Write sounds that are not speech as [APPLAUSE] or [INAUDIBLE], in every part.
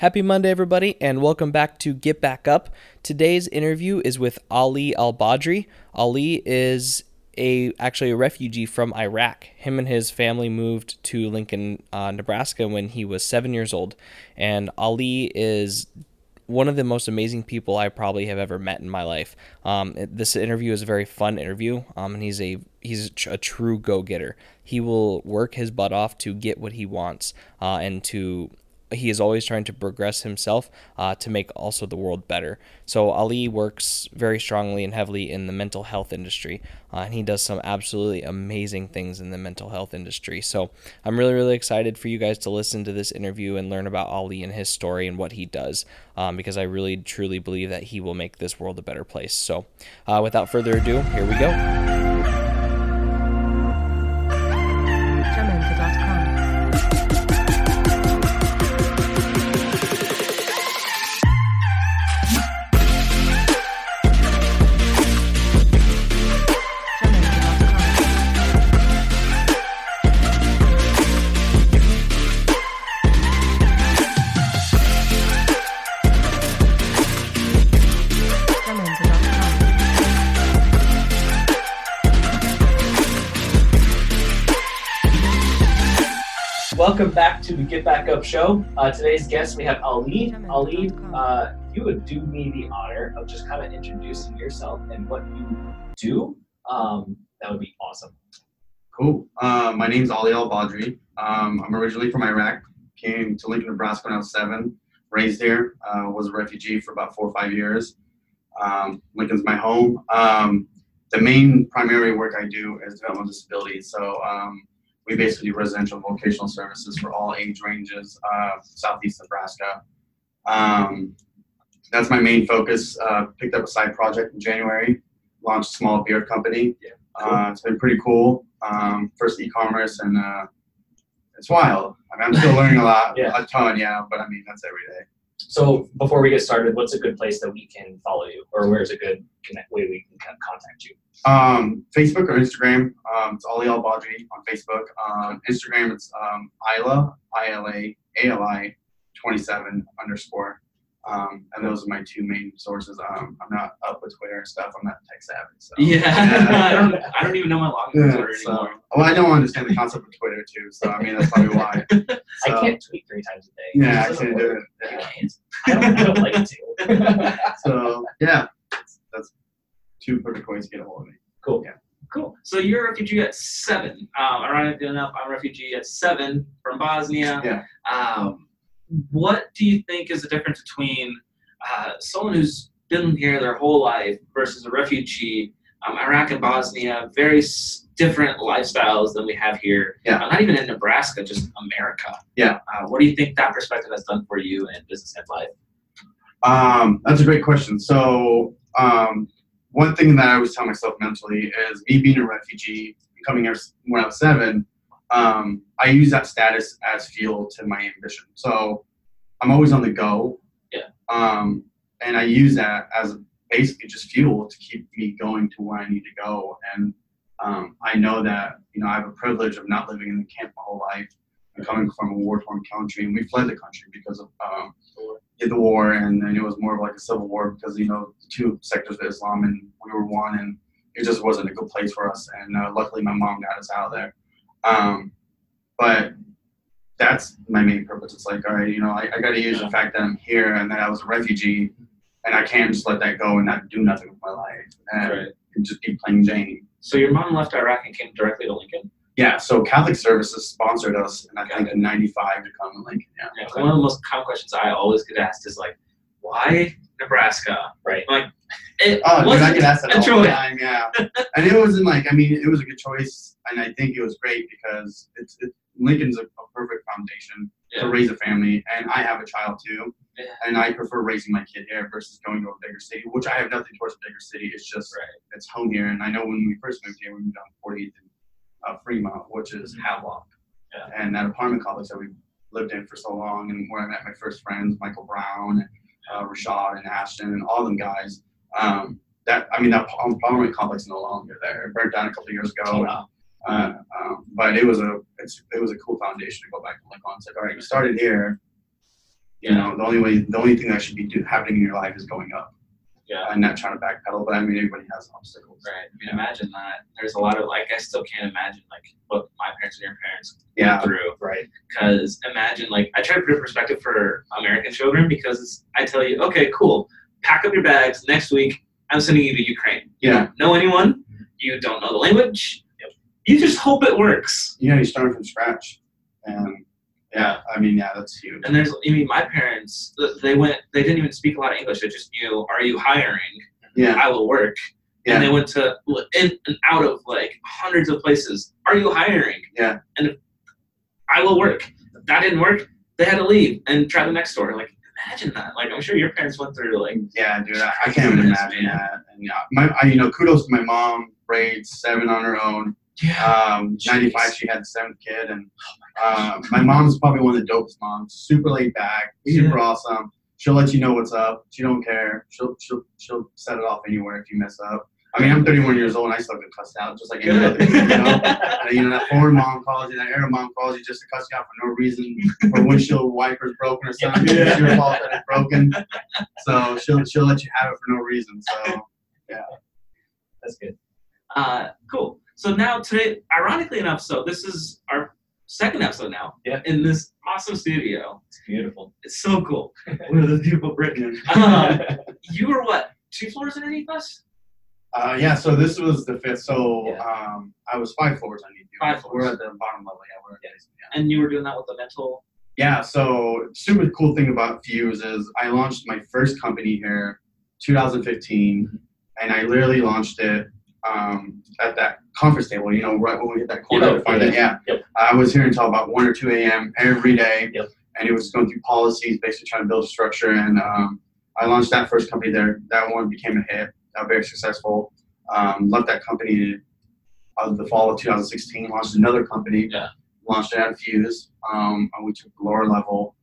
Happy Monday, everybody, and welcome back to Get Back Up. Today's interview is with Ali Al Badri. Ali is a actually a refugee from Iraq. Him and his family moved to Lincoln, uh, Nebraska when he was seven years old, and Ali is one of the most amazing people I probably have ever met in my life. Um, this interview is a very fun interview, um, and he's a he's a, true go getter. He will work his butt off to get what he wants, uh, and to he is always trying to progress himself uh, to make also the world better. So Ali works very strongly and heavily in the mental health industry, uh, and he does some absolutely amazing things in the mental health industry. So I'm really really excited for you guys to listen to this interview and learn about Ali and his story and what he does, um, because I really truly believe that he will make this world a better place. So uh, without further ado, here we go. Welcome back to the Get Back Up show. Uh, today's guest, we have Ali. Ali, uh, you would do me the honor of just kind of introducing yourself and what you do, um, that would be awesome. Cool. Uh, my name's Ali Al Badri. Um, I'm originally from Iraq. Came to Lincoln, Nebraska when I was seven. Raised here. Uh, was a refugee for about four or five years. Um, Lincoln's my home. Um, the main primary work I do is developmental disabilities. So um, we basically do residential vocational services for all age ranges, uh, southeast Nebraska. Um, that's my main focus. Uh, picked up a side project in January. Launched a small beer company. Uh, it's been pretty cool. Um, first e-commerce, and uh, it's wild. I mean, I'm still learning a lot, [LAUGHS] Yeah. a ton, yeah. But I mean, that's every day. So before we get started, what's a good place that we can follow you, or where's a good connect way we can contact you? Um, Facebook or Instagram, um, it's Ali Al Badri on Facebook. On Instagram, it's um, Isla, I L A A L I 27 underscore. Um, and those are my two main sources. Um, I'm not up with Twitter and stuff. I'm not tech savvy. So. [LAUGHS] I don't. I don't even know my login Yeah, Twitter so, anymore. well, I don't understand the concept of Twitter too. So I mean, that's probably [LAUGHS] why. I can't tweet three times a day. Yeah, I can't do it. Yeah. I don't, I don't like to. [LAUGHS] So yeah, that's, that's two perfect ways to get a hold of me. cool. Yeah. Cool. So you're a refugee at seven. Um, ironically enough, I'm a refugee at seven from Bosnia. Yeah. Um, what do you think is the difference between uh, someone who's been here their whole life versus a refugee? Um, Iraq and Bosnia, very s- different lifestyles than we have here. Yeah. Uh, not even in Nebraska, just America. Yeah. Uh, what do you think that perspective has done for you in business and life? Um, that's a great question. So um, one thing that I always tell myself mentally is me being a refugee, coming here when I was seven. Um, I use that status as fuel to my ambition. So I'm always on the go. Yeah. Um, and I use that as basically just fuel to keep me going to where I need to go. And um, I know that you know I have a privilege of not living in the camp my whole life and coming from a war-torn country, and we fled the country because of um, the war, and then it was more of like a civil war because you know the two sectors of Islam, and we were one, and it just wasn't a good place for us. And uh, luckily, my mom got us out of there. Um, but that's my main purpose. It's like, all right, you know, I, I got to use the fact that I'm here and that I was a refugee, and I can't just let that go and not do nothing with my life and, Right. and just keep playing Jane. So your mom left Iraq and came directly to Lincoln. Yeah, so Catholic Services sponsored us, and I Got think it. in '95 to come to Lincoln. Yeah. Yeah, One of the most common questions I always get asked is like, why Nebraska? Right. Like, it Oh, dude, I get asked that all the time. Yeah, [LAUGHS] and it wasn't like I mean, it was a good choice, and I think it was great because it's it, Lincoln's a, a perfect foundation Yeah. to raise a family, and I have a child too, Yeah. and I prefer raising my kid here versus going to a bigger city, which I have nothing towards a bigger city. It's just Right. it's home here, and I know when we first moved here, we moved on 40th and Fremont, which is Havelock, Yeah. and that apartment complex that we lived in for so long, and where I met my first friends, Michael Brown, and uh, Rashad, and Ashton, and all them guys. Um, that I mean, that apartment complex is no longer there. It burnt down a couple of years ago. Wow. Uh, um, but it was a it's, it was a cool foundation to go back and look on. It's like, all right, you started here. You know, the only way, the only thing that should be do, happening in your life is going up Yeah. and not trying to backpedal. But I mean, everybody has obstacles. Right. I mean, imagine that. There's a lot of like, I still can't imagine like what my parents and your parents Yeah. went through. Right. Because imagine like, I try to put in perspective for American children because I tell you, okay, cool, pack up your bags. Next week, I'm sending you to Ukraine. You Yeah. know anyone. You don't know the language. Yep. You just hope it works. You know, you're starting from scratch, and yeah, I mean, yeah, that's huge. And there's, I mean, my parents, they went, they didn't even speak a lot of English. They just knew, are you hiring? Yeah, I will work. Yeah. And they went to in and out of like hundreds of places. Are you hiring? Yeah. And I will work. If that didn't work, they had to leave and try the next store. Like imagine that. Like I'm sure your parents went through like yeah, dude, I, I can't even imagine man. that. And yeah, my, I, you know, kudos to my mom. Raised seven on her own. Um, 95, she had the seventh kid, and uh, my mom's probably one of the dopest moms. Super laid back, super awesome. She'll let you know what's up. She don't care. She'll she'll she'll set it off anywhere if you mess up. I mean, I'm 31 years old and I still get cussed out just like any other you know. [LAUGHS] And, you know that foreign mom calls you, that Arab mom calls you just to cuss you out for no reason, or windshield wipers broken or something. Yeah. It's your fault that it's broken. So she'll she'll let you have it for no reason. So yeah, That's good. uh, cool. So now today, ironically enough, so this is our second episode now. Yeah. In this awesome studio. It's beautiful. It's so cool. Look at this beautiful brick. Um, you were what? Two floors underneath us? Uh, yeah, so this was the fifth. So Yeah. um, I was five floors underneath you. Five floors. We're at the bottom level. Yeah, we're at Yeah. yeah. And you were doing that with the mental Yeah, so super cool thing about Fuse is I launched my first company here, 2015, and I literally launched it um, at that conference table. You know, right when we hit that corner find. Yeah, Yep. I was here until about one or two a.m. every day, Yep. and it was going through policies, basically trying to build a structure. And um, I launched that first company there. That one became a hit. Uh, very successful. Um, left that company uh, the fall of 2016. Launched another company. Yeah. Launched it at Fuse. Um, we took the lower level,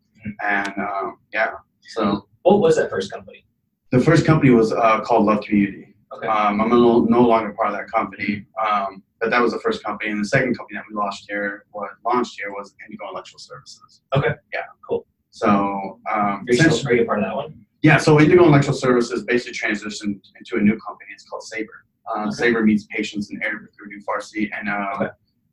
and um, yeah. So What was that first company? the first company was uh, called Love Community. Okay. Um, I'm no, no longer part of that company, um, but that was the first company. And the second company that we launched here, what launched here, was Indigo Electrical Services. Okay. Yeah. Cool. So um, You're still are you a part of that one? yeah, so Indigo Electrical Services basically transitioned into a new company. It's called Sabre. Uh, Okay. Sabre means patience in Arabic, Urdu, Farsi, and uh, Okay.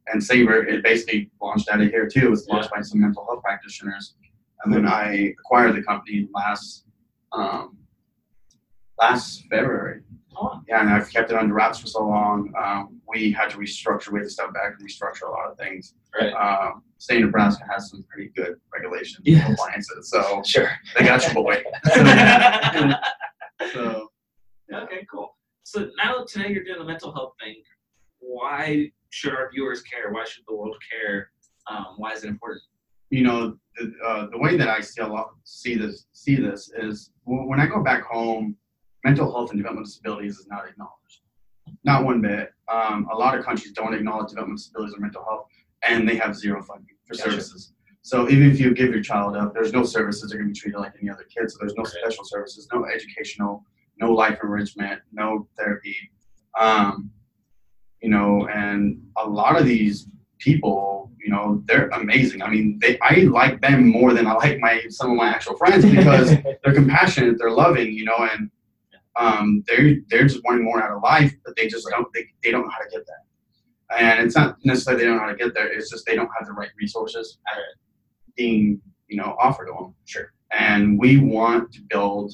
and Sabre it basically launched out of here too. It was launched by some mental health practitioners, and then I acquired the company last um, last February. Yeah, and I've kept it under wraps for so long. Um, we had to restructure. We had to step back and restructure a lot of things. Right. Um, state of Nebraska has some pretty good regulations Yes. and compliances, so Sure. they got your boy. [LAUGHS] [LAUGHS] so yeah. Okay, cool. So now today you're doing the mental health thing. Why should our viewers care? Why should the world care? Um, why is it important? you know the, uh, the way that I see a lot, see this see this is when I go back home, mental health and developmental disabilities is not acknowledged, not one bit. Um, a lot of countries don't acknowledge developmental disabilities or mental health, and they have zero funding for Gotcha. services. So even if you give your child up, there's no services. They're going to be treated like any other kid. So there's no Right. special services, no educational, no life enrichment, no therapy. Um, you know, and a lot of these people, you know, they're amazing. I mean, they I like them more than I like my some of my actual friends because [LAUGHS] they're compassionate, they're loving, you know, and um, they're they're just wanting more out of life, but they just don't they, they don't know how to get that. And it's not necessarily they don't know how to get there; it's just they don't have the right resources being you know offered to them. Sure. And we want to build.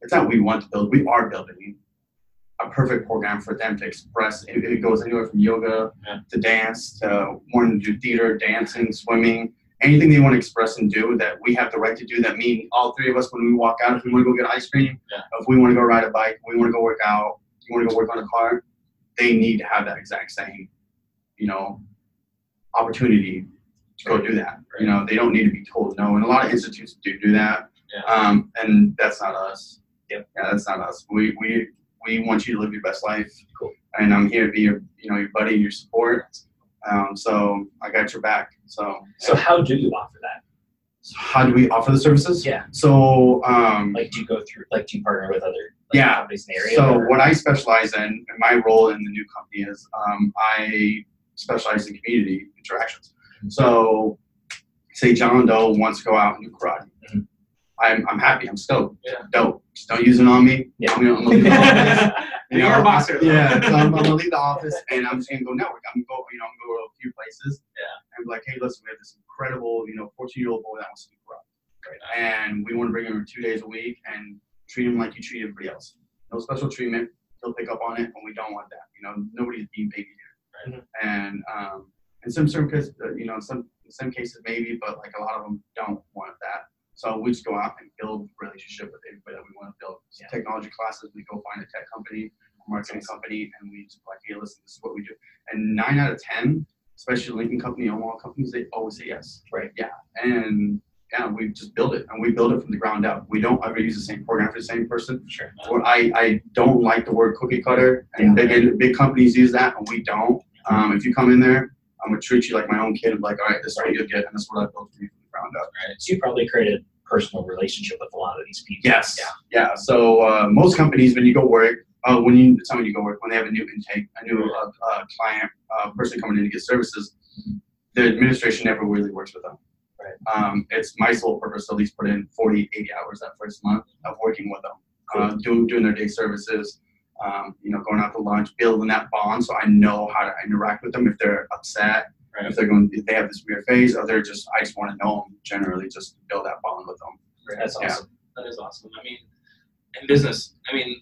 It's not we want to build; we are building a perfect program for them to express. It, it goes anywhere from yoga Yeah. to dance to wanting to do theater, dancing, swimming, anything they want to express and do that we have the right to do. That mean all three of us when we walk out, if we want to go get ice cream, Yeah. if we want to go ride a bike, we want to go work out, you want to go work on a car, they need to have that exact same, you know, opportunity to go do that. You know, they don't need to be told no, and a lot of institutes do do that. Yeah. Um, and that's not us. Yep. Yeah, that's not us. We we we want you to live your best life. Cool. And I'm here to be your you know your buddy, your support. Um, so I got your back. So So how do you offer that? so how do we offer the services? Yeah. So um, Like, do you go through? Like, do you partner with other like, Yeah. companies in the area? So or- what I specialize in, and my role in the new company is um, I specialize in community interactions. Mhm. So say John Doe wants to go out and do karate. Mhm. I'm I'm happy. I'm stoked. Yeah. Dope. Just don't use it on me. Yeah. I'm gonna, I'm gonna leave the [LAUGHS] office. You are a boxer. though. Yeah, so I'm, I'm gonna leave the office and I'm just gonna go network. I'm gonna go, you know, I'm gonna go to a few places. Yeah. And be like, hey, listen, we have this incredible, you know, 14 year old boy that wants to be pro, and we want to bring him two days a week and treat him like you treat everybody else. No special treatment. He'll pick up on it, and we don't want that. You know, nobody's being baby here. Right. And um, in some certain cases, uh, you know, in some in some cases maybe, but like a lot of them don't want that. So we just go out and build relationship with everybody that we want to build. Yeah. Technology classes, we go find a tech company, a marketing company, and we just like, hey, listen, this is what we do. And nine out of ten, especially Lincoln Company, Omaha companies, they always say yes. Right. Yeah. And yeah, we just build it, and we build it from the ground up. We don't ever use the same program for the same person. Sure. Or I, I don't like the word cookie cutter, and big big companies use that, and we don't. Um, if you come in there, I'm gonna treat you like my own kid. I'm like, all right, this is what you get, and this is what I built for you ground up. Right. So you probably created a personal relationship with a lot of these people. Yes. Yeah. Yeah. So uh, most companies, when you go work, uh, when you tell me you go work, when they have a new intake, a new uh, uh, client, uh, person coming in to get services, the administration never really works with them. Right. Um, it's my sole purpose to at least put in 40, 80 hours that first month of working with them, uh, doing doing their day services. Um, you know, going out to lunch, building that bond, so I know how to interact with them if they're upset, Right. if they're going, if they have this weird phase, or they're just, I just want to know them. Generally, just build that bond with them. That's Yeah. awesome. That is awesome. I mean, in business, I mean,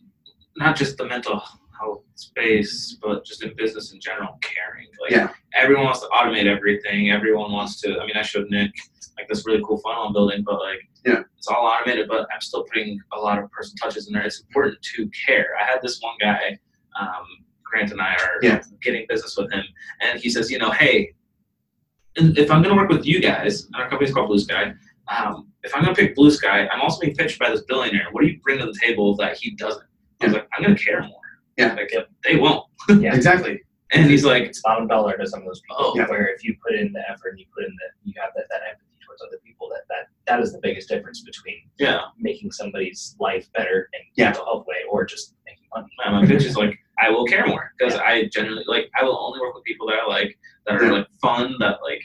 not just the mental health space, but just in business in general, caring. Like Yeah. everyone wants to automate everything. Everyone wants to. I mean, I showed Nick like this really cool funnel I'm building, but like Yeah. it's all automated. But I'm still putting a lot of personal touches in there. It's important to care. I had this one guy. Um, Grant and I are Yeah. getting business with him, and he says, you know, hey, and if I'm going to work with you guys, and our company's called Blue Sky, um, if I'm going to pick Blue Sky, I'm also being pitched by this billionaire. What do you bring to the table that he doesn't? I was like, I'm going to care more. Yeah. Like, they won't. Yeah. [LAUGHS] Exactly. And he's like, It's bottom dollar to some of those people. Oh. Yeah. Where if you put in the effort and you put in the, you have that, that empathy towards other people, that, that that is the biggest difference between yeah. making somebody's life better in Yeah. mental health way or just making money. My, my pitch is like, I will care more because I generally like, I will only work with people that I like, that are like fun, that like,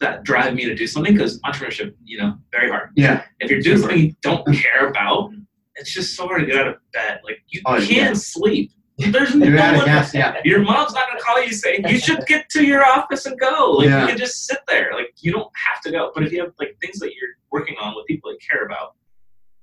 that drive me to do something because entrepreneurship, you know, very hard. Yeah. If you're doing Super. something you don't care about, it's just so hard to get out of bed. Like you Oh, can't yeah. sleep. There's no one gas. Yeah. [LAUGHS] Your mom's not gonna call you saying you should get to your office and go. Like Yeah. you can just sit there. Like you don't have to go. But if you have like things that you're working on with people that you care about,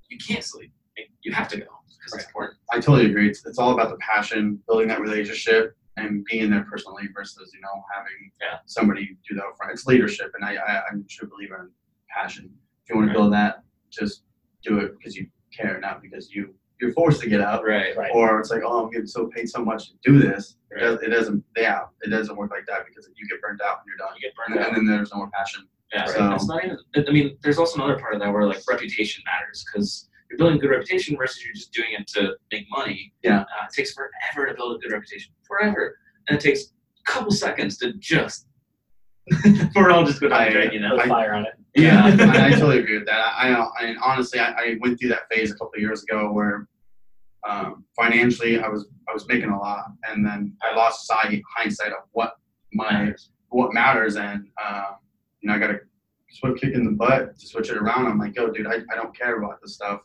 you can't sleep. Like, you have to go because it's important. I totally agree. It's, it's all about the passion, building that relationship, and being there personally versus you know having Yeah. somebody do that for. It's leadership, and I, I I'm a true believer in passion. If you want Right. to build that, just do it because you care, not because you you're forced to get out, Right. Right. or it's like oh I'm getting so paid so much to do this. It, Right. does, it doesn't. Yeah, it doesn't work like that because you get burnt out and you're done, You get and, burned out. and then there's no more passion. Yeah, So- it's not even. I mean, there's also another part of that where like reputation matters because you're building a good reputation versus you're just doing it to make money. Yeah. uh, it takes forever to build a good reputation, forever, and it takes a couple seconds to just. [LAUGHS] We're all just going to I- drain, you know. Put I- fire on it. Yeah, I, I [LAUGHS] totally agree with that. I, I and honestly, I, I went through that phase a couple of years ago where um, financially I was I was making a lot, and then I lost sight hindsight of what my what matters, and um, you know I got a swift kick in the butt to switch it around. I'm like, yo, dude, I, I don't care about this stuff,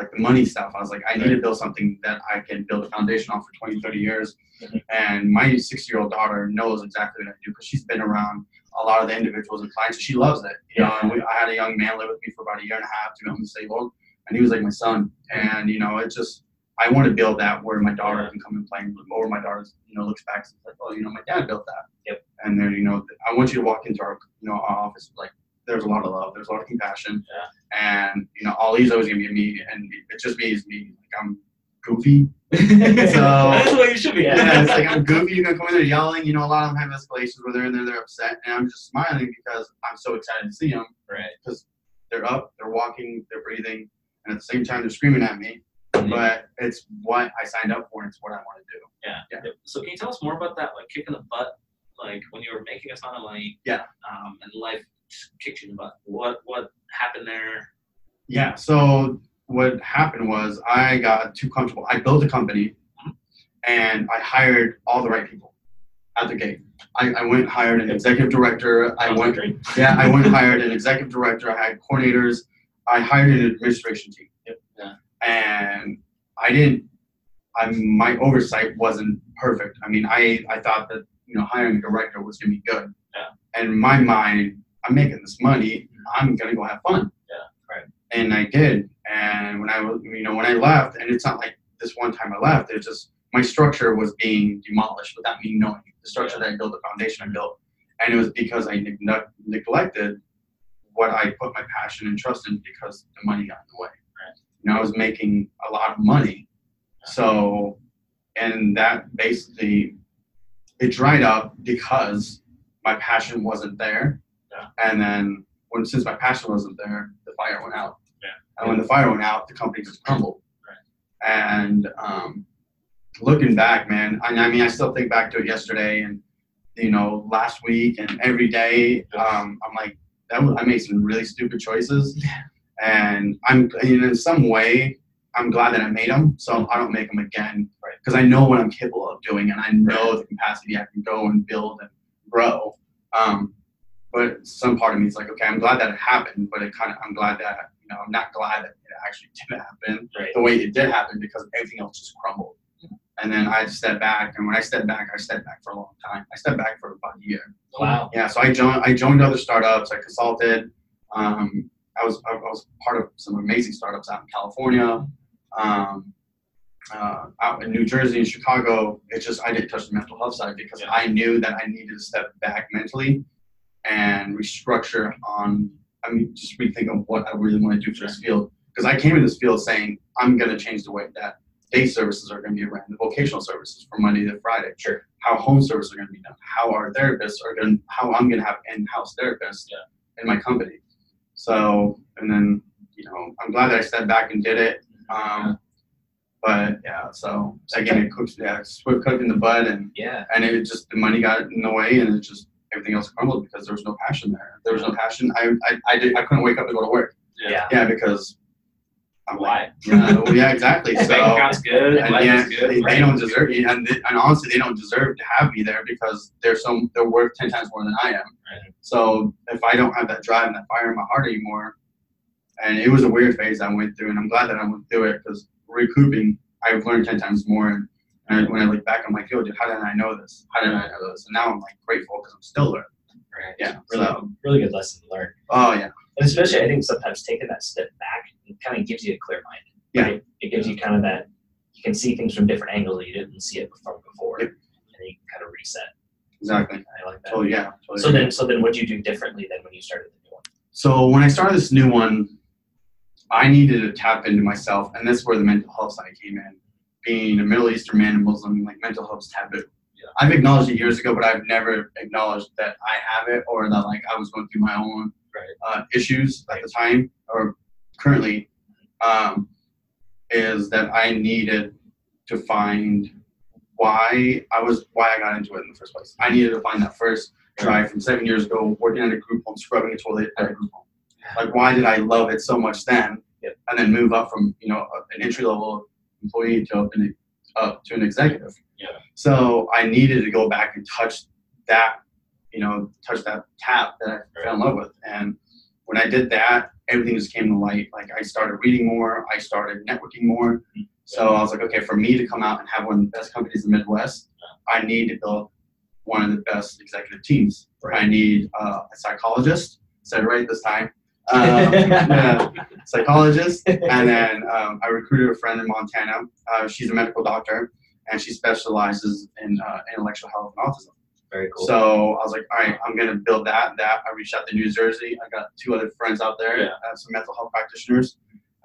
like the money stuff. I was like, I need to build something that I can build a foundation on for 20, 30 years. Mhm. And my six year old daughter knows exactly what I do because she's been around a lot of the individuals and clients, and she loves it. You know, and we, I had a young man live with me for about a year and a half to become disabled, and he was like my son. And you know, it just I want to build that where my daughter can come and play, and or my daughter, you know, looks back and like, oh, you know, my dad built that. Yep. And then you know, I want you to walk into our, you know, our office like there's a lot of love, there's a lot of compassion, yeah. and you know, Ali's always gonna be me, and it just me is me. Like I'm goofy, [LAUGHS] That's the way you should be. yeah, it's like I'm goofy. You're gonna come in there yelling. You know, a lot of them have escalations where they're in there, they're upset, and I'm just smiling because I'm so excited to see them. Right. Because they're up, they're walking, they're breathing, and at the same time they're screaming at me. Mhm. But it's what I signed up for, and it's what I want to do. Yeah. Yeah. So can you tell us more about that, like kicking the butt, like when you were making a ton of money? Yeah. Um, and life kicked you in the butt. What what happened there? Yeah. So what happened was I got too comfortable. I built a company, and I hired all the right people at the gate. I, I went and hired an executive director. I went great. [LAUGHS] Yeah, I went and hired an executive director. I had coordinators. I hired an administration team. Yep. Yeah. And I didn't. I my oversight wasn't perfect. I mean, I I thought that you know hiring a director was gonna be good. Yeah. And my mind, I'm making this money. Mm-hmm. I'm gonna go have fun. Yeah, right. And I did. And when I was, you know, when I left, and it's not like this one time I left. It's just my structure was being demolished without me knowing the structure that I built, the foundation I built, and it was because I neg- neglected what I put my passion and trust in because the money got in the way. Right. You know, I was making a lot of money, so and that basically it dried up because my passion wasn't there. Yeah. And then when since my passion wasn't there, the fire went out. Yeah. And when the fire went out, the company just crumbled. Right. And um, looking back, man, I, I mean, I still think back to it yesterday and you know last week and every day. Um, I'm like, that was, I made some really stupid choices, [LAUGHS] and I'm and in some way. I'm glad that I made them, so I don't make them again, Right. because I know what I'm capable of doing, and I know the capacity I can go and build and grow. Um, but some part of me is like, okay, I'm glad that it happened, but it kind of, I'm glad that you know, I'm not glad that it actually did happen Right. the way it did happen because everything else just crumbled. And then I stepped back, and when I stepped back, I stepped back for a long time. I stepped back for about a year. Wow. Yeah, so I joined. I joined other startups. I consulted. Um, I was I was part of some amazing startups out in California, um, uh, out in New Jersey and Chicago. It's just I didn't touch the mental health side because Yeah. I knew that I needed to step back mentally and restructure on. I mean, just rethink of what I really want to do for this field because I came in this field saying I'm going to change the way that day services are going to be ran, the vocational services from Monday to Friday Sure. how home services are going to be done, how our therapists are going, to, how I'm going to have in-house therapists Yeah. in my company. So, and then you know, I'm glad that I stepped back and did it. Um, but yeah, so again, it cooked, yeah, it's cooked in the bud, and Yeah. and it just the money got in the way, and it just everything else crumbled because there was no passion there. There was no passion. I I, I, did, I couldn't wake up and go to work. Yeah. Yeah, because I'm like, Why? yeah, well, yeah, exactly. [LAUGHS] Bank So account's good. and life yeah, is good. they, right? they don't deserve it, and, they, and honestly, they don't deserve to have me there because they're so they're worth ten times more than I am. Right. So if I don't have that drive and that fire in my heart anymore, and it was a weird phase I went through, and I'm glad that I went through it because recouping, I've learned ten times more. And, and when I look back, I'm like, yo, dude, how did I know this? How did I know this? And now I'm like grateful because I'm still learning. Right. Yeah. Really, So, really good lesson to learn. oh yeah. And especially, I think sometimes taking that step back, it kind of gives you a clear mind. Yeah. Right? It gives you kind of that, you can see things from different angles that you didn't see it from before. Yep. And then you can kind of reset. Exactly. I like that. Totally. Yeah. Totally. So then, so then, what did you do differently than when you started the new one? So when I started this new one, I needed to tap into myself, and that's where the mental health side came in. Being a Middle Eastern man and Muslim, like mental health is taboo. Yeah. I've acknowledged it years ago, but I've never acknowledged that I have it or that like I was going through my own Right. uh, issues at the time or currently. Um, is that I needed to find why I was why I got into it in the first place. I needed to find that first try from seven years ago, working at a group home, scrubbing a toilet at a group home. Like, why did I love it so much then, and then move up from you know an entry level employee to up, an, up to an executive? Yeah. So I needed to go back and touch that, you know, touch that tap that I fell in love with, and when I did that, everything just came to light. Like I started reading more, I started networking more. So I was like, okay, for me to come out and have one of the best companies in the Midwest, I need to build one of the best executive teams. Right. I need uh, a psychologist. Said right this time. Um, [LAUGHS] psychologist, and then um, I recruited a friend in Montana. Uh, she's a medical doctor, and she specializes in uh, intellectual health and autism. Very cool. So I was like, all right, I'm gonna build that. That I reached out to New Jersey. I got two other friends out there, Yeah. uh, some mental health practitioners,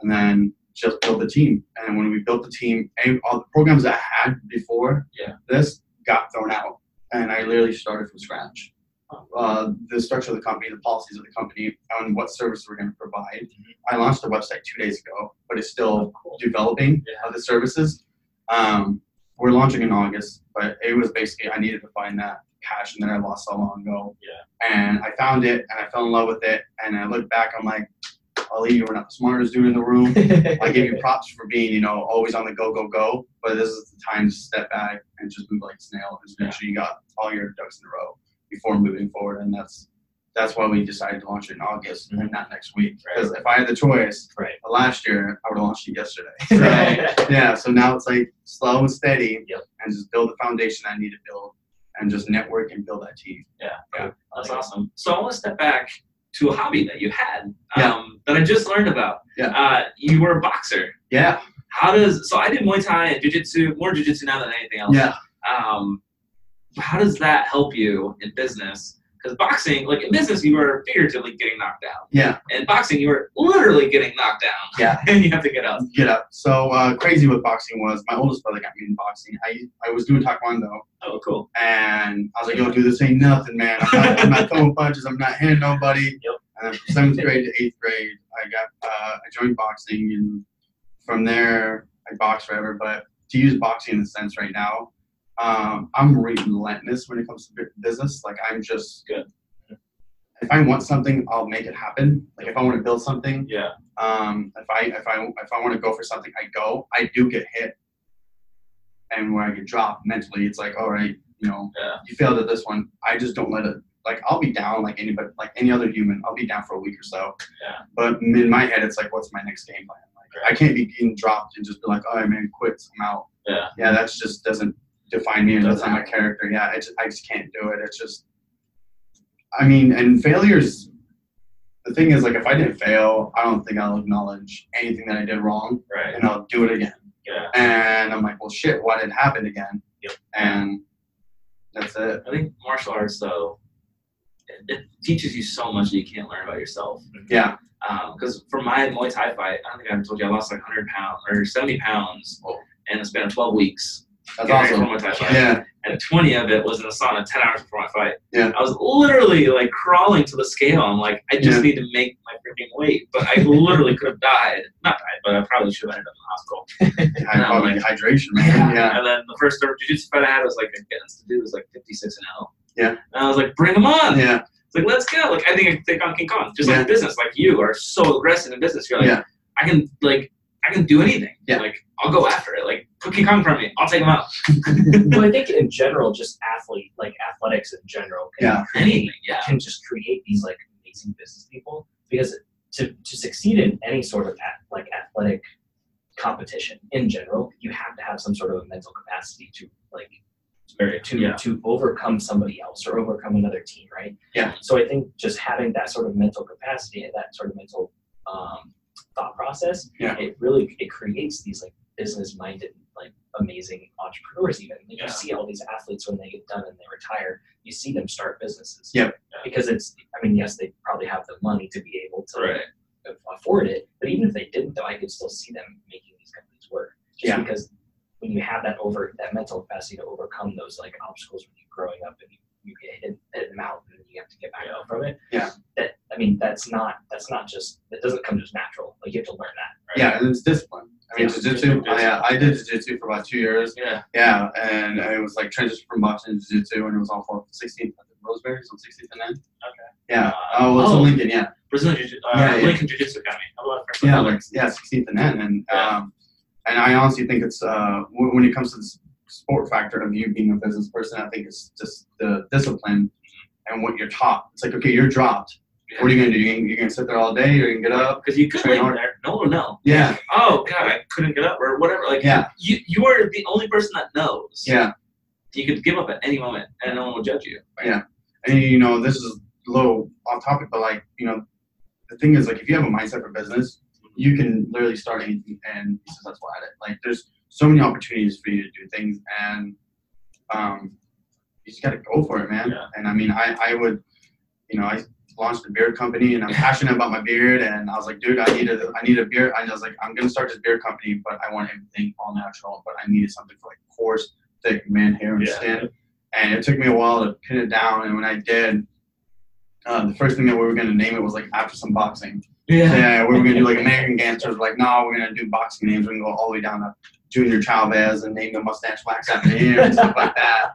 and then just build the team. And when we built the team, all the programs that I had before Yeah. this got thrown out, and I literally started from scratch. Uh, the structure of the company, the policies of the company, and what services we're going to provide. I launched the website two days ago, but it's still developing Yeah. the services. Um, we're launching in August, but it was basically I needed to find that passion that I lost so long ago. Yeah. And I found it, and I fell in love with it. And I look back, I'm like, Ali, you were not the smartest dude in the room. [LAUGHS] I give you props for being, you know, always on the go, go, go. But this is the time to step back and just move like a snail and just make Yeah. sure you got all your ducks in a row before moving forward. And that's that's why we decided to launch it in August Mhm. and not next week. Right. Because if I had the choice, Right. last year I would have launched it yesterday. [LAUGHS] So, Right. yeah, so now it's like slow and steady, Yep. and just build the foundation I need to build, and just network and build that team. Yeah. Yeah. That's awesome. So I want to step back to a hobby that you had um, Yeah. that I just learned about. Yeah. Uh, you were a boxer. Yeah, How does so I did Muay Thai and Jiu Jitsu, more Jiu Jitsu now than anything else. yeah, Um, how does that help you in business? Because boxing, like in business, you were figuratively getting knocked down. yeah. In boxing, you were literally getting knocked down. Yeah. [LAUGHS] and you have to get up. Get up. So uh, crazy with boxing was my oldest brother got me in boxing. I I was doing taekwondo, Oh, cool. and I was like, "Yo, dude, this ain't nothing, man. I'm not, I'm not throwing punches. I'm not hitting nobody." [LAUGHS] Yep. And then from seventh grade to eighth grade, I got uh, I joined boxing, and from there I boxed forever. But to use boxing in the sense right now, um, I'm relentless when it comes to business. Like I'm just Good. If I want something, I'll make it happen. Like if I want to build something, Yeah. um, if I if I if I want to go for something, I go. I do get hit, and where I get dropped mentally, it's like, all right, you know, Yeah. you failed at this one. I just don't let it. Like I'll be down like anybody, like any other human. I'll be down for a week or so. Yeah. But in my head, it's like, what's my next game plan? Like I can't be getting dropped and just be like, all right, man, quits. I'm out. Yeah. Yeah, that's just doesn't define me and that's Doesn't my character. Yeah, I just I just can't do it. It's just, I mean, and failures. The thing is, like, if I didn't fail, I don't think I'll acknowledge anything that I did wrong, Right. and I'll do it again. Yeah. And I'm like, well, shit, why did it happen again? Yep. And that's it. I think martial arts though, it, it teaches you so much that you can't learn about yourself. Yeah. Um, because for my Muay Thai fight, I don't think I ever told you I lost like 100 pounds or 70 pounds Whoa. in a span of 12 weeks. That's awesome. fight. Yeah. And 20 of it was in the sauna 10 hours before my fight. Yeah. I was literally like crawling to the scale. I'm like, I just Yeah. need to make my freaking weight. But I literally could have died. Not died, but I probably should have ended up in the hospital. [LAUGHS] High quality hydration, man. Yeah. And then the first ever jiu-jitsu fight I had was like against the dude was like 56 and 0. Yeah. And I was like, bring him on. Yeah. It's like, let's go. Like, I think I take on King Kong. Just Yeah. like business, like you are so aggressive in business. You're like, Yeah. I can, like, I can do anything. Yeah. Like, I'll go after it. Like, put King Kong in front of me. I'll take him out. [LAUGHS] well, I think in general, just athlete, like athletics in general, can Yeah. create, Anything. Yeah. can just create these like amazing business people. Because to, to succeed in any sort of at, like athletic competition in general, you have to have some sort of a mental capacity to like Very, to yeah. to overcome somebody else or overcome another team, right? Yeah. So I think just having that sort of mental capacity and that sort of mental um, thought process, Yeah. it really it creates these like business minded like amazing entrepreneurs. Even like, Yeah. you see all these athletes when they get done and they retire, you see them start businesses. Yep. Because it's I mean yes they probably have the money to be able to Right. afford it, but even if they didn't though, I could still see them making these companies work. Just Yeah. because when you have that over that mental capacity to overcome those like obstacles when you're growing up and you, you get hit, hit them out and you have to get back up from it. Yeah. That I mean that's not that's not just it doesn't come just natural. Like you have to learn that. Right? Yeah, and it's discipline. I mean, Yeah. jiu-jitsu, I, uh, I did jiu-jitsu for about two years. Yeah. Yeah, and it was like transition from boxing to jiu-jitsu, and it was all for 16th, Roseberry's on 16th and N. Okay. Yeah. Oh, it's Oh. in Lincoln, yeah. Brazilian Jiu uh, Yeah, yeah. Lincoln Jiu Jitsu Academy. I have a lot of friends Yeah, like, yeah, 16th and N. And, um, and I honestly think it's, uh, when when it comes to the s- sport factor of you being a business person, I think it's just the discipline and what you're taught. It's like, okay, you're dropped. Yeah. What are you going to do? You gonna, you going to sit there all day? Or You're going to get up? Because you could Train lay hard. there, no one will know. Yeah, Oh God, I couldn't get up or whatever. Like yeah, you, you are the only person that knows. yeah. You could give up at any moment, and no one will judge you. Yeah. And you know this is a little off topic but like you know the thing is like if you have a mindset for business mm-hmm. you can literally start anything and be successful at it like there's so many opportunities for you to do things and um you just gotta go for it man Yeah. and i mean i i would you know i launched a beard company and i'm passionate about my beard and i was like dude i need a i need a beard i was like i'm gonna start this beard company but i want everything all natural but i needed something for like coarse thick man hair and Yeah. skin and it took me a while to pin it down. And when I did, uh, the first thing that we were going to name it was like after some boxing. Yeah, we were going to do like [LAUGHS] American Gangsters. Like, no, we're going to do boxing names. We're gonna go all the way down to Junior Chavez and name the mustache wax after him and stuff like that.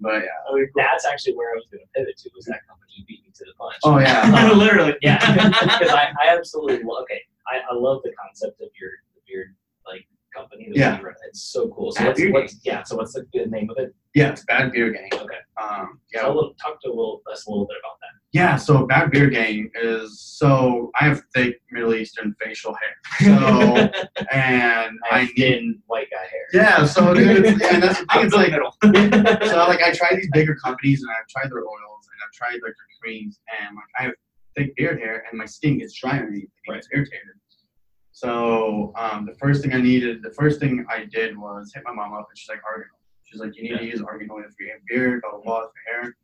But yeah, That's actually where I was going to pivot to was that company beat me to the punch. oh yeah, [LAUGHS] Literally. yeah, [LAUGHS] because I, I absolutely love. Okay, I, I love the concept of your the beard like company. that Yeah. it's so cool. So Bad what's, what's yeah? So what's the name of it? yeah, it's Bad Beard Gang. Okay, Um, yeah. little- talk to a little, us a little bit about that. Yeah, so Bad Beard Gang is so I have thick Middle Eastern facial hair. So [LAUGHS] and I I thin white guy hair. Yeah, so dude, it's, [LAUGHS] and that's the thing, it's like [LAUGHS] so like I tried these bigger companies and I've tried their oils and I've tried like their creams and like I have thick beard hair and my skin gets dry underneath it gets irritated. So um, the first thing I needed, the first thing I did was hit my mom up and she's like argan. She's like, you need to use argan oil for your beard, blah blah blah for hair.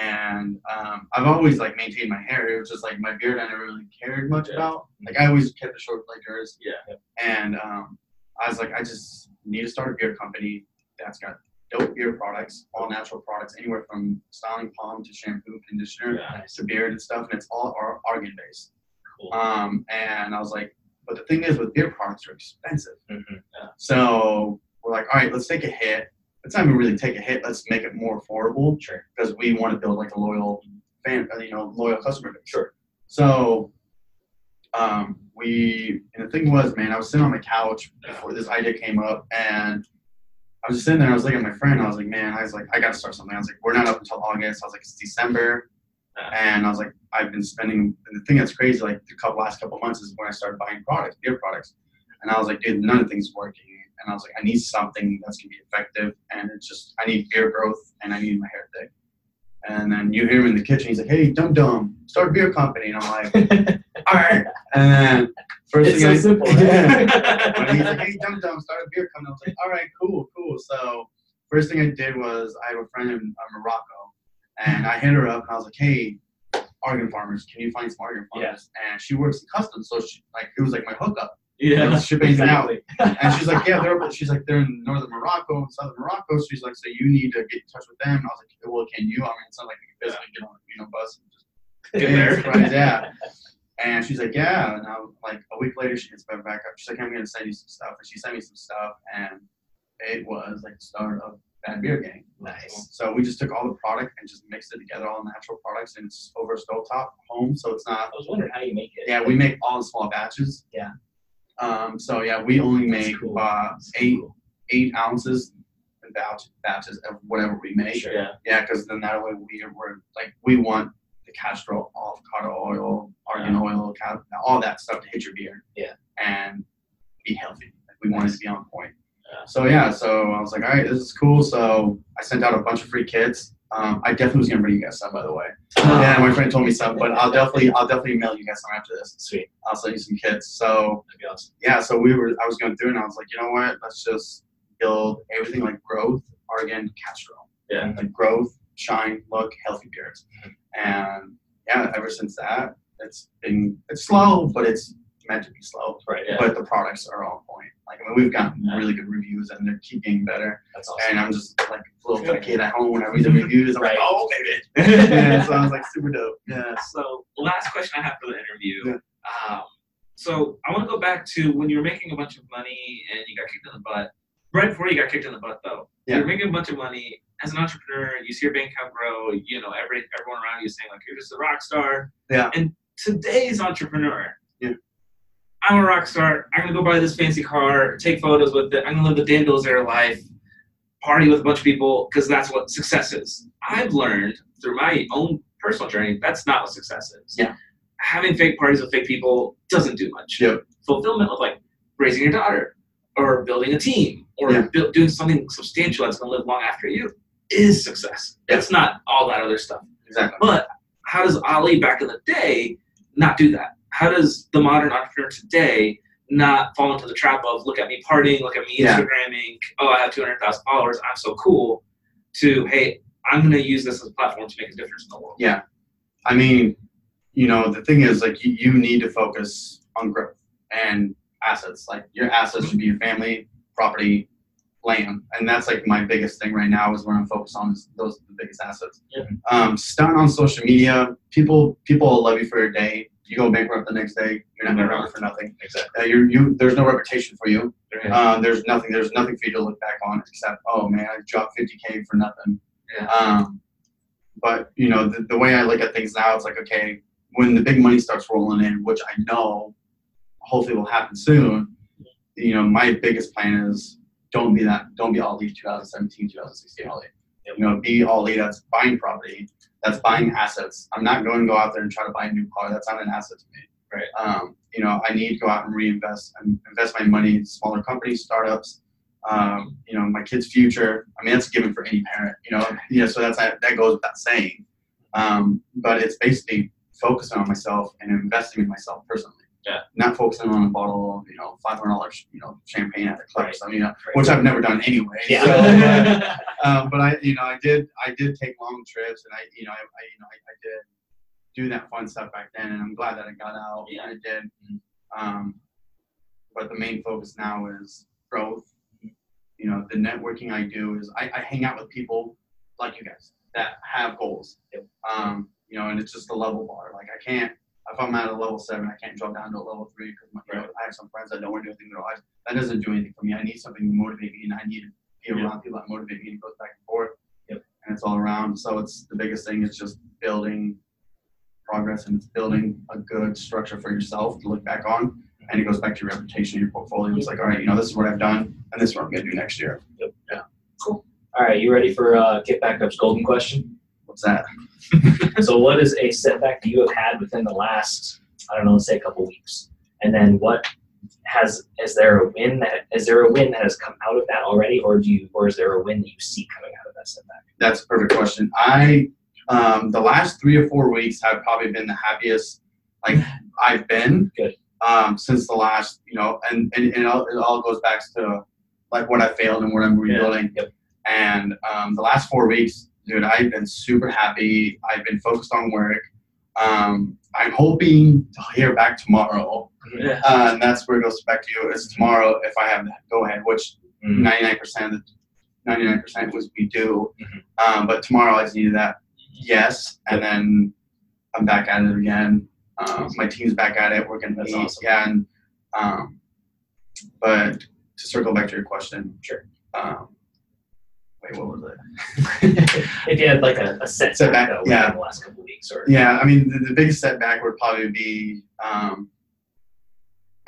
And um, I've always like maintained my hair. It was just like my beard I never really cared much Yeah. about. Like I always kept it short like yours. Yeah. And um, I was like, I just need to start a beard company that's got dope beard products, all natural products, anywhere from styling balm to shampoo, conditioner, Yeah. to beard and stuff, and it's all ar- argan based. Cool. Um, and I was like, but the thing is, with beer products, they're expensive. Mm-hmm. Yeah. So we're like, all right, let's take a hit. Let's not even really take a hit. Let's make it more affordable Sure. because we want to build like a loyal fan, uh, you know, loyal customer base. Sure. So um, we, and the thing was, man, I was sitting on my couch before this idea came up, and I was just sitting there. I was looking at my friend. I was like, man, I was like, I got to start something. I was like, we're not up until August. I was like, it's December. And I was like, I've been spending. And the thing that's crazy, like the couple last couple months, is when I started buying products, beer products, and I was like, dude, none of things working. And I was like, I need something that's gonna be effective, and it's just I need beer growth, and I need my hair thick. And then you hear him in the kitchen. He's like, "Hey, dum dum, start a beer company." And I'm like, [LAUGHS] "All right." And then first It's thing so I, simple? [LAUGHS] Yeah. When he's like, "Hey, dum dum, start a beer company," I was like, "All right, cool, cool." So first thing I did was I have a friend in uh, Morocco, and I hit her up and I was like, "Hey, Argan farmers, can you find some Argan farmers?" And she works in customs, so she like it was like my hookup. Yeah. Like, ship anything out. And she's like, yeah, they're she's like they're in northern Morocco and southern Morocco. She's like, so you need to get in touch with them. And I was like, well, can you? I mean, it's not like we can physically get on a you know bus and just Get there. Right, yeah. And she's like, yeah. And I was like a week later, she gets back back up. She's like, I'm gonna send you some stuff. And she sent me some stuff, and it was like the start of Bad Beard Gang. Nice. So we just took all the product and just mixed it together, all natural products, and it's over a stovetop home. So it's not I was wondering how you make it. yeah, we make all in small batches. Yeah. Um, so yeah, we only make cool. uh, eight cool. eight ounces in batch, batches of whatever we make. Sure. Yeah. Yeah, because then that way we we're like we want the castor oil, avocado oil, argan oil, ca- all that stuff to hit your beer. Yeah. And be healthy. Like we want it to be on point. So yeah, so I was like, all right, this is cool. So I sent out a bunch of free kits. Um, I definitely was gonna bring you guys some, by the way. Yeah, my friend told me some, but I'll definitely I'll definitely mail you guys some after this. Sweet. I'll send you some kits. So awesome. yeah, so we were I was going through and I was like, you know what? Let's just build everything like growth, argan, castor. Yeah. Like growth, shine, look, healthy beards. And yeah, ever since that, it's been it's slow, but it's meant to be slow. Right. Yeah. But the products are on point. Like I mean, we've gotten Yeah. really good reviews and they keep getting better. That's awesome. And I'm just like a little of kid at home when I read the [LAUGHS] reviews. I'm Right. like, oh baby. [LAUGHS] yeah, so I was like super dope. Yeah. So last question I have for the interview. Yeah. Um, so I want to go back to when you were making a bunch of money and you got kicked in the butt. Right before you got kicked in the butt, though, Yeah. you're making a bunch of money as an entrepreneur. You see your bank account grow. You know, every everyone around you is saying like you're just a rock star. Yeah. And today's entrepreneur. Yeah. I'm a rock star. I'm gonna go buy this fancy car, take photos with it. I'm gonna live the Dan Bilzerian life, party with a bunch of people because that's what success is. I've learned through my own personal journey that's not what success is. Yeah. Having fake parties with fake people doesn't do much. Yep. Fulfillment of like raising your daughter or building a team or Yeah. buil- doing something substantial that's going to live long after you is success. Yeah. It's not all that other stuff. Exactly. But how does Ali back in the day not do that? How does the modern entrepreneur today not fall into the trap of look at me partying, look at me Yeah. Instagramming, oh, I have 200,000 followers, I'm so cool, to, hey, I'm going to use this as a platform to make a difference in the world. Yeah. I mean, you know, the thing is, like, you, you need to focus on growth and assets. Like, your assets should be your family, property, land, and that's like my biggest thing right now is where I'm focused on is those are the biggest assets. Yeah. Um, stunt on social media, people people will love you for a day. You go bankrupt the next day, you're not remember for nothing. Exactly. Uh, you you there's no reputation for you. Yeah. Um, there's nothing. There's nothing for you to look back on except, oh man, I dropped 50k for nothing. Yeah. Um, but you know, the, the way I look at things now, it's like, okay, when the big money starts rolling in, which I know, hopefully will happen soon. You know, my biggest plan is don't be that. Don't be all lead 2017, 2016 all lead. You know, be all lead that's buying property, That's buying assets. I'm not going to go out there and try to buy a new car. That's not an asset to me. Right. Um, you know, I need to go out and reinvest and invest my money in smaller companies, startups. Um, you know, my kid's future. I mean, that's a given for any parent. You know, yeah. So that's that goes without saying. Um, but it's basically focusing on myself and investing in myself personally. Yeah. Not focusing on a bottle of you know five hundred dollars you know champagne at the club. Right. So you know, Right. which I've never done anyway. Yeah. So, uh, [LAUGHS] um, but I, you know, I did, I did take long trips, and I, you know, I, I you know, I, I did do that fun stuff back then, and I'm glad that I got out. Yeah. I did. Um, but the main focus now is growth. You know, the networking I do is I, I hang out with people like you guys that have goals. Yep. Um, you know, and it's just a level bar. Like I can't, if I'm at a level seven, I can't drop down to a level three because you know, I have some friends that don't want to do anything in their lives. That doesn't do anything for me. I need something to motivate me, and I need to be around people that motivate me. And it goes back and forth. Yep. And it's all around. So it's the biggest thing is just building progress and it's building a good structure for yourself to look back on. And it goes back to your reputation, your portfolio. It's like, all right, you know, this is what I've done, and this is what I'm gonna do next year. Yep. Yeah. Cool. All right, you ready for uh, Get Back Up's golden question? What's that? [LAUGHS] so, what is a setback that you have had within the last, I don't know, let's say a couple weeks? And then, what has is there a win that is there a win that has come out of that already, or do you, or is there a win that you see coming out of that setback? That's a perfect question. I um, the last three or four weeks have probably been the happiest like [SIGHS] I've been. Good. Um, since the last, you know, and, and, and it, all, it all goes back to like what I failed and what I'm rebuilding. Yep. And um, the last four weeks, dude, I've been super happy. I've been focused on work. Um, I'm hoping to hear back tomorrow, Yeah. uh, and that's where it goes back to you. Is tomorrow if I have that go ahead, which Mm. ninety-nine percent of the ninety-nine percent was we do. Mhm. Um, but tomorrow I just needed that yes, and then I'm back at it again. Um, my team's back at it. We're That's meet awesome. again. Um, but to circle back to your question, Sure. Um, wait, what was it? [LAUGHS] if you had like a, a setback, Setback, though, within yeah. the last couple weeks, or Yeah, I mean the, the biggest setback would probably be um,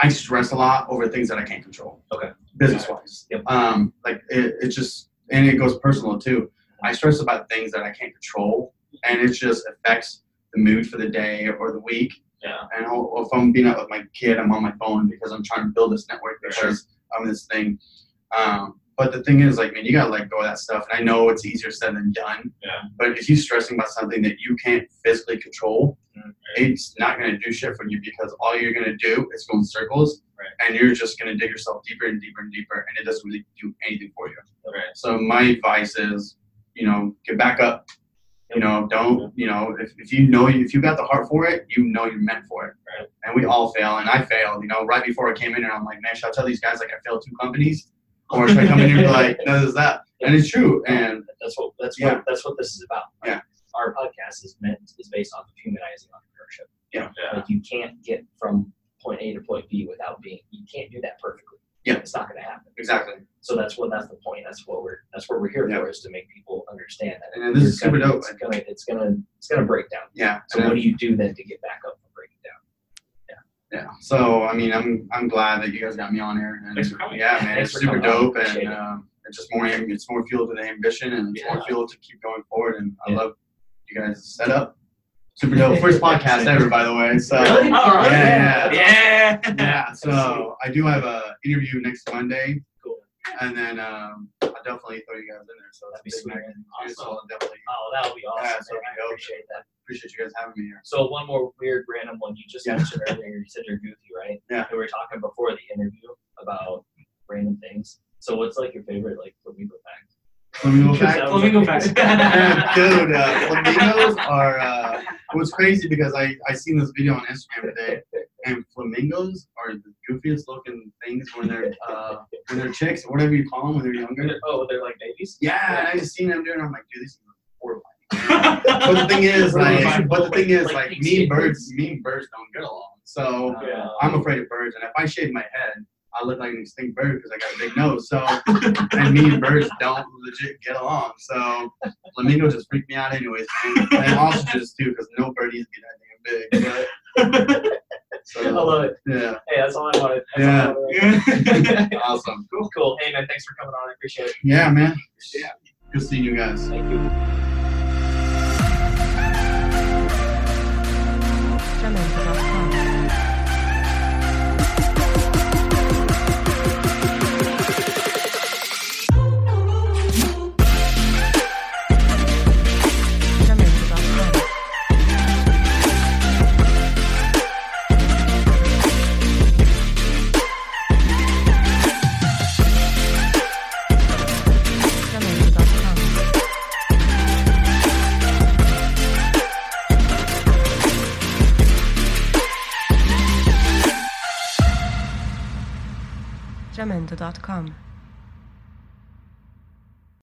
I stress a lot over things that I can't control. Okay. Business wise. Yep. Um, like it, it just and it goes personal too. I stress about things that I can't control, and it just affects the mood for the day or the week. Yeah. And I'll- if I'm being out with my kid, I'm on my phone because I'm trying to build this network Sure. because of this thing. Um, but the thing is, like, man, you gotta let go of that stuff. And I know it's easier said than done. Yeah. But if you're stressing about something that you can't physically control, Mhm. it's not gonna do shit for you because all you're gonna do is go in circles, Right. and you're just gonna dig yourself deeper and deeper and deeper, and it doesn't really do anything for you. Right. So my advice is, you know, get back up. You know, don't, you know, if, if you know, if you got the heart for it, you know you're meant for it. Right. And we all fail, and I failed. You know, right before I came in and I'm like, man, should I tell these guys like I failed two companies, or should I come in here and be like, no, this is that? And it's true. And that's what that's Yeah. what that's what this is about. Like, Yeah. Our podcast is meant is based off of humanizing entrepreneurship. Yeah. Like you can't get from point A to point B without being you can't do that perfectly. Yeah. It's not gonna happen. exactly. So that's what that's the point. That's what we're that's what we're here Yeah. for is to make people understand that. And this is You're super dope. It's gonna it's gonna it's gonna break down. Yeah. So and what do you do then to get back up and break it down? Yeah. So I mean, I'm I'm glad that you guys got me on here. And Thanks for coming. Yeah, man, Thanks it's super on. dope, and um, it's just more it's more fuel to the ambition, and it's Yeah. more fuel to keep going forward. And I Yeah. love you guys' setup. Super dope. First [LAUGHS] podcast ever, by the way. So Really? All right. Yeah, Yeah. yeah. So I do have a interview next Monday. And then um, I'll definitely throw you guys in there. So That'd be sweet. So Awesome. Definitely Oh, that would be awesome. Yeah, man. so I appreciate that. appreciate you guys having me here. So one more weird random one. You just Yeah. mentioned earlier. You said you're goofy, right? Yeah. We were talking before the interview about random things. So what's like your favorite like flamingo fact? Flamingo Because fact. that was, Flamingo like, fact. Dude, uh, flamingos are. Uh, it was crazy because I I seen this video on Instagram today, and flamingos are the goofiest looking things when they're uh, when they're chicks, or whatever you call them when they're younger. oh, they're like babies. Yeah, and I just seen them doing. I'm like, dude, these are horrifying. [LAUGHS] But the thing is, like, but the thing is, Like like, pink mean skateboards. birds, mean birds don't get along. So Yeah. I'm afraid of birds, and if I shave my head, I look like an extinct bird because I got a big nose. So, and me and birds don't legit get along. So, flamingos just freaked me out, anyways, man. And ostriches too, because no bird needs to be that damn big. But, [LAUGHS] I love it. yeah, Hey, that's all I wanted. That's Yeah. all I wanted. [LAUGHS] awesome. cool, cool. Hey man, thanks for coming on. I appreciate it. Yeah, man. Yeah, good seeing you guys. Thank you. Jamendo.com. Jamendo.com.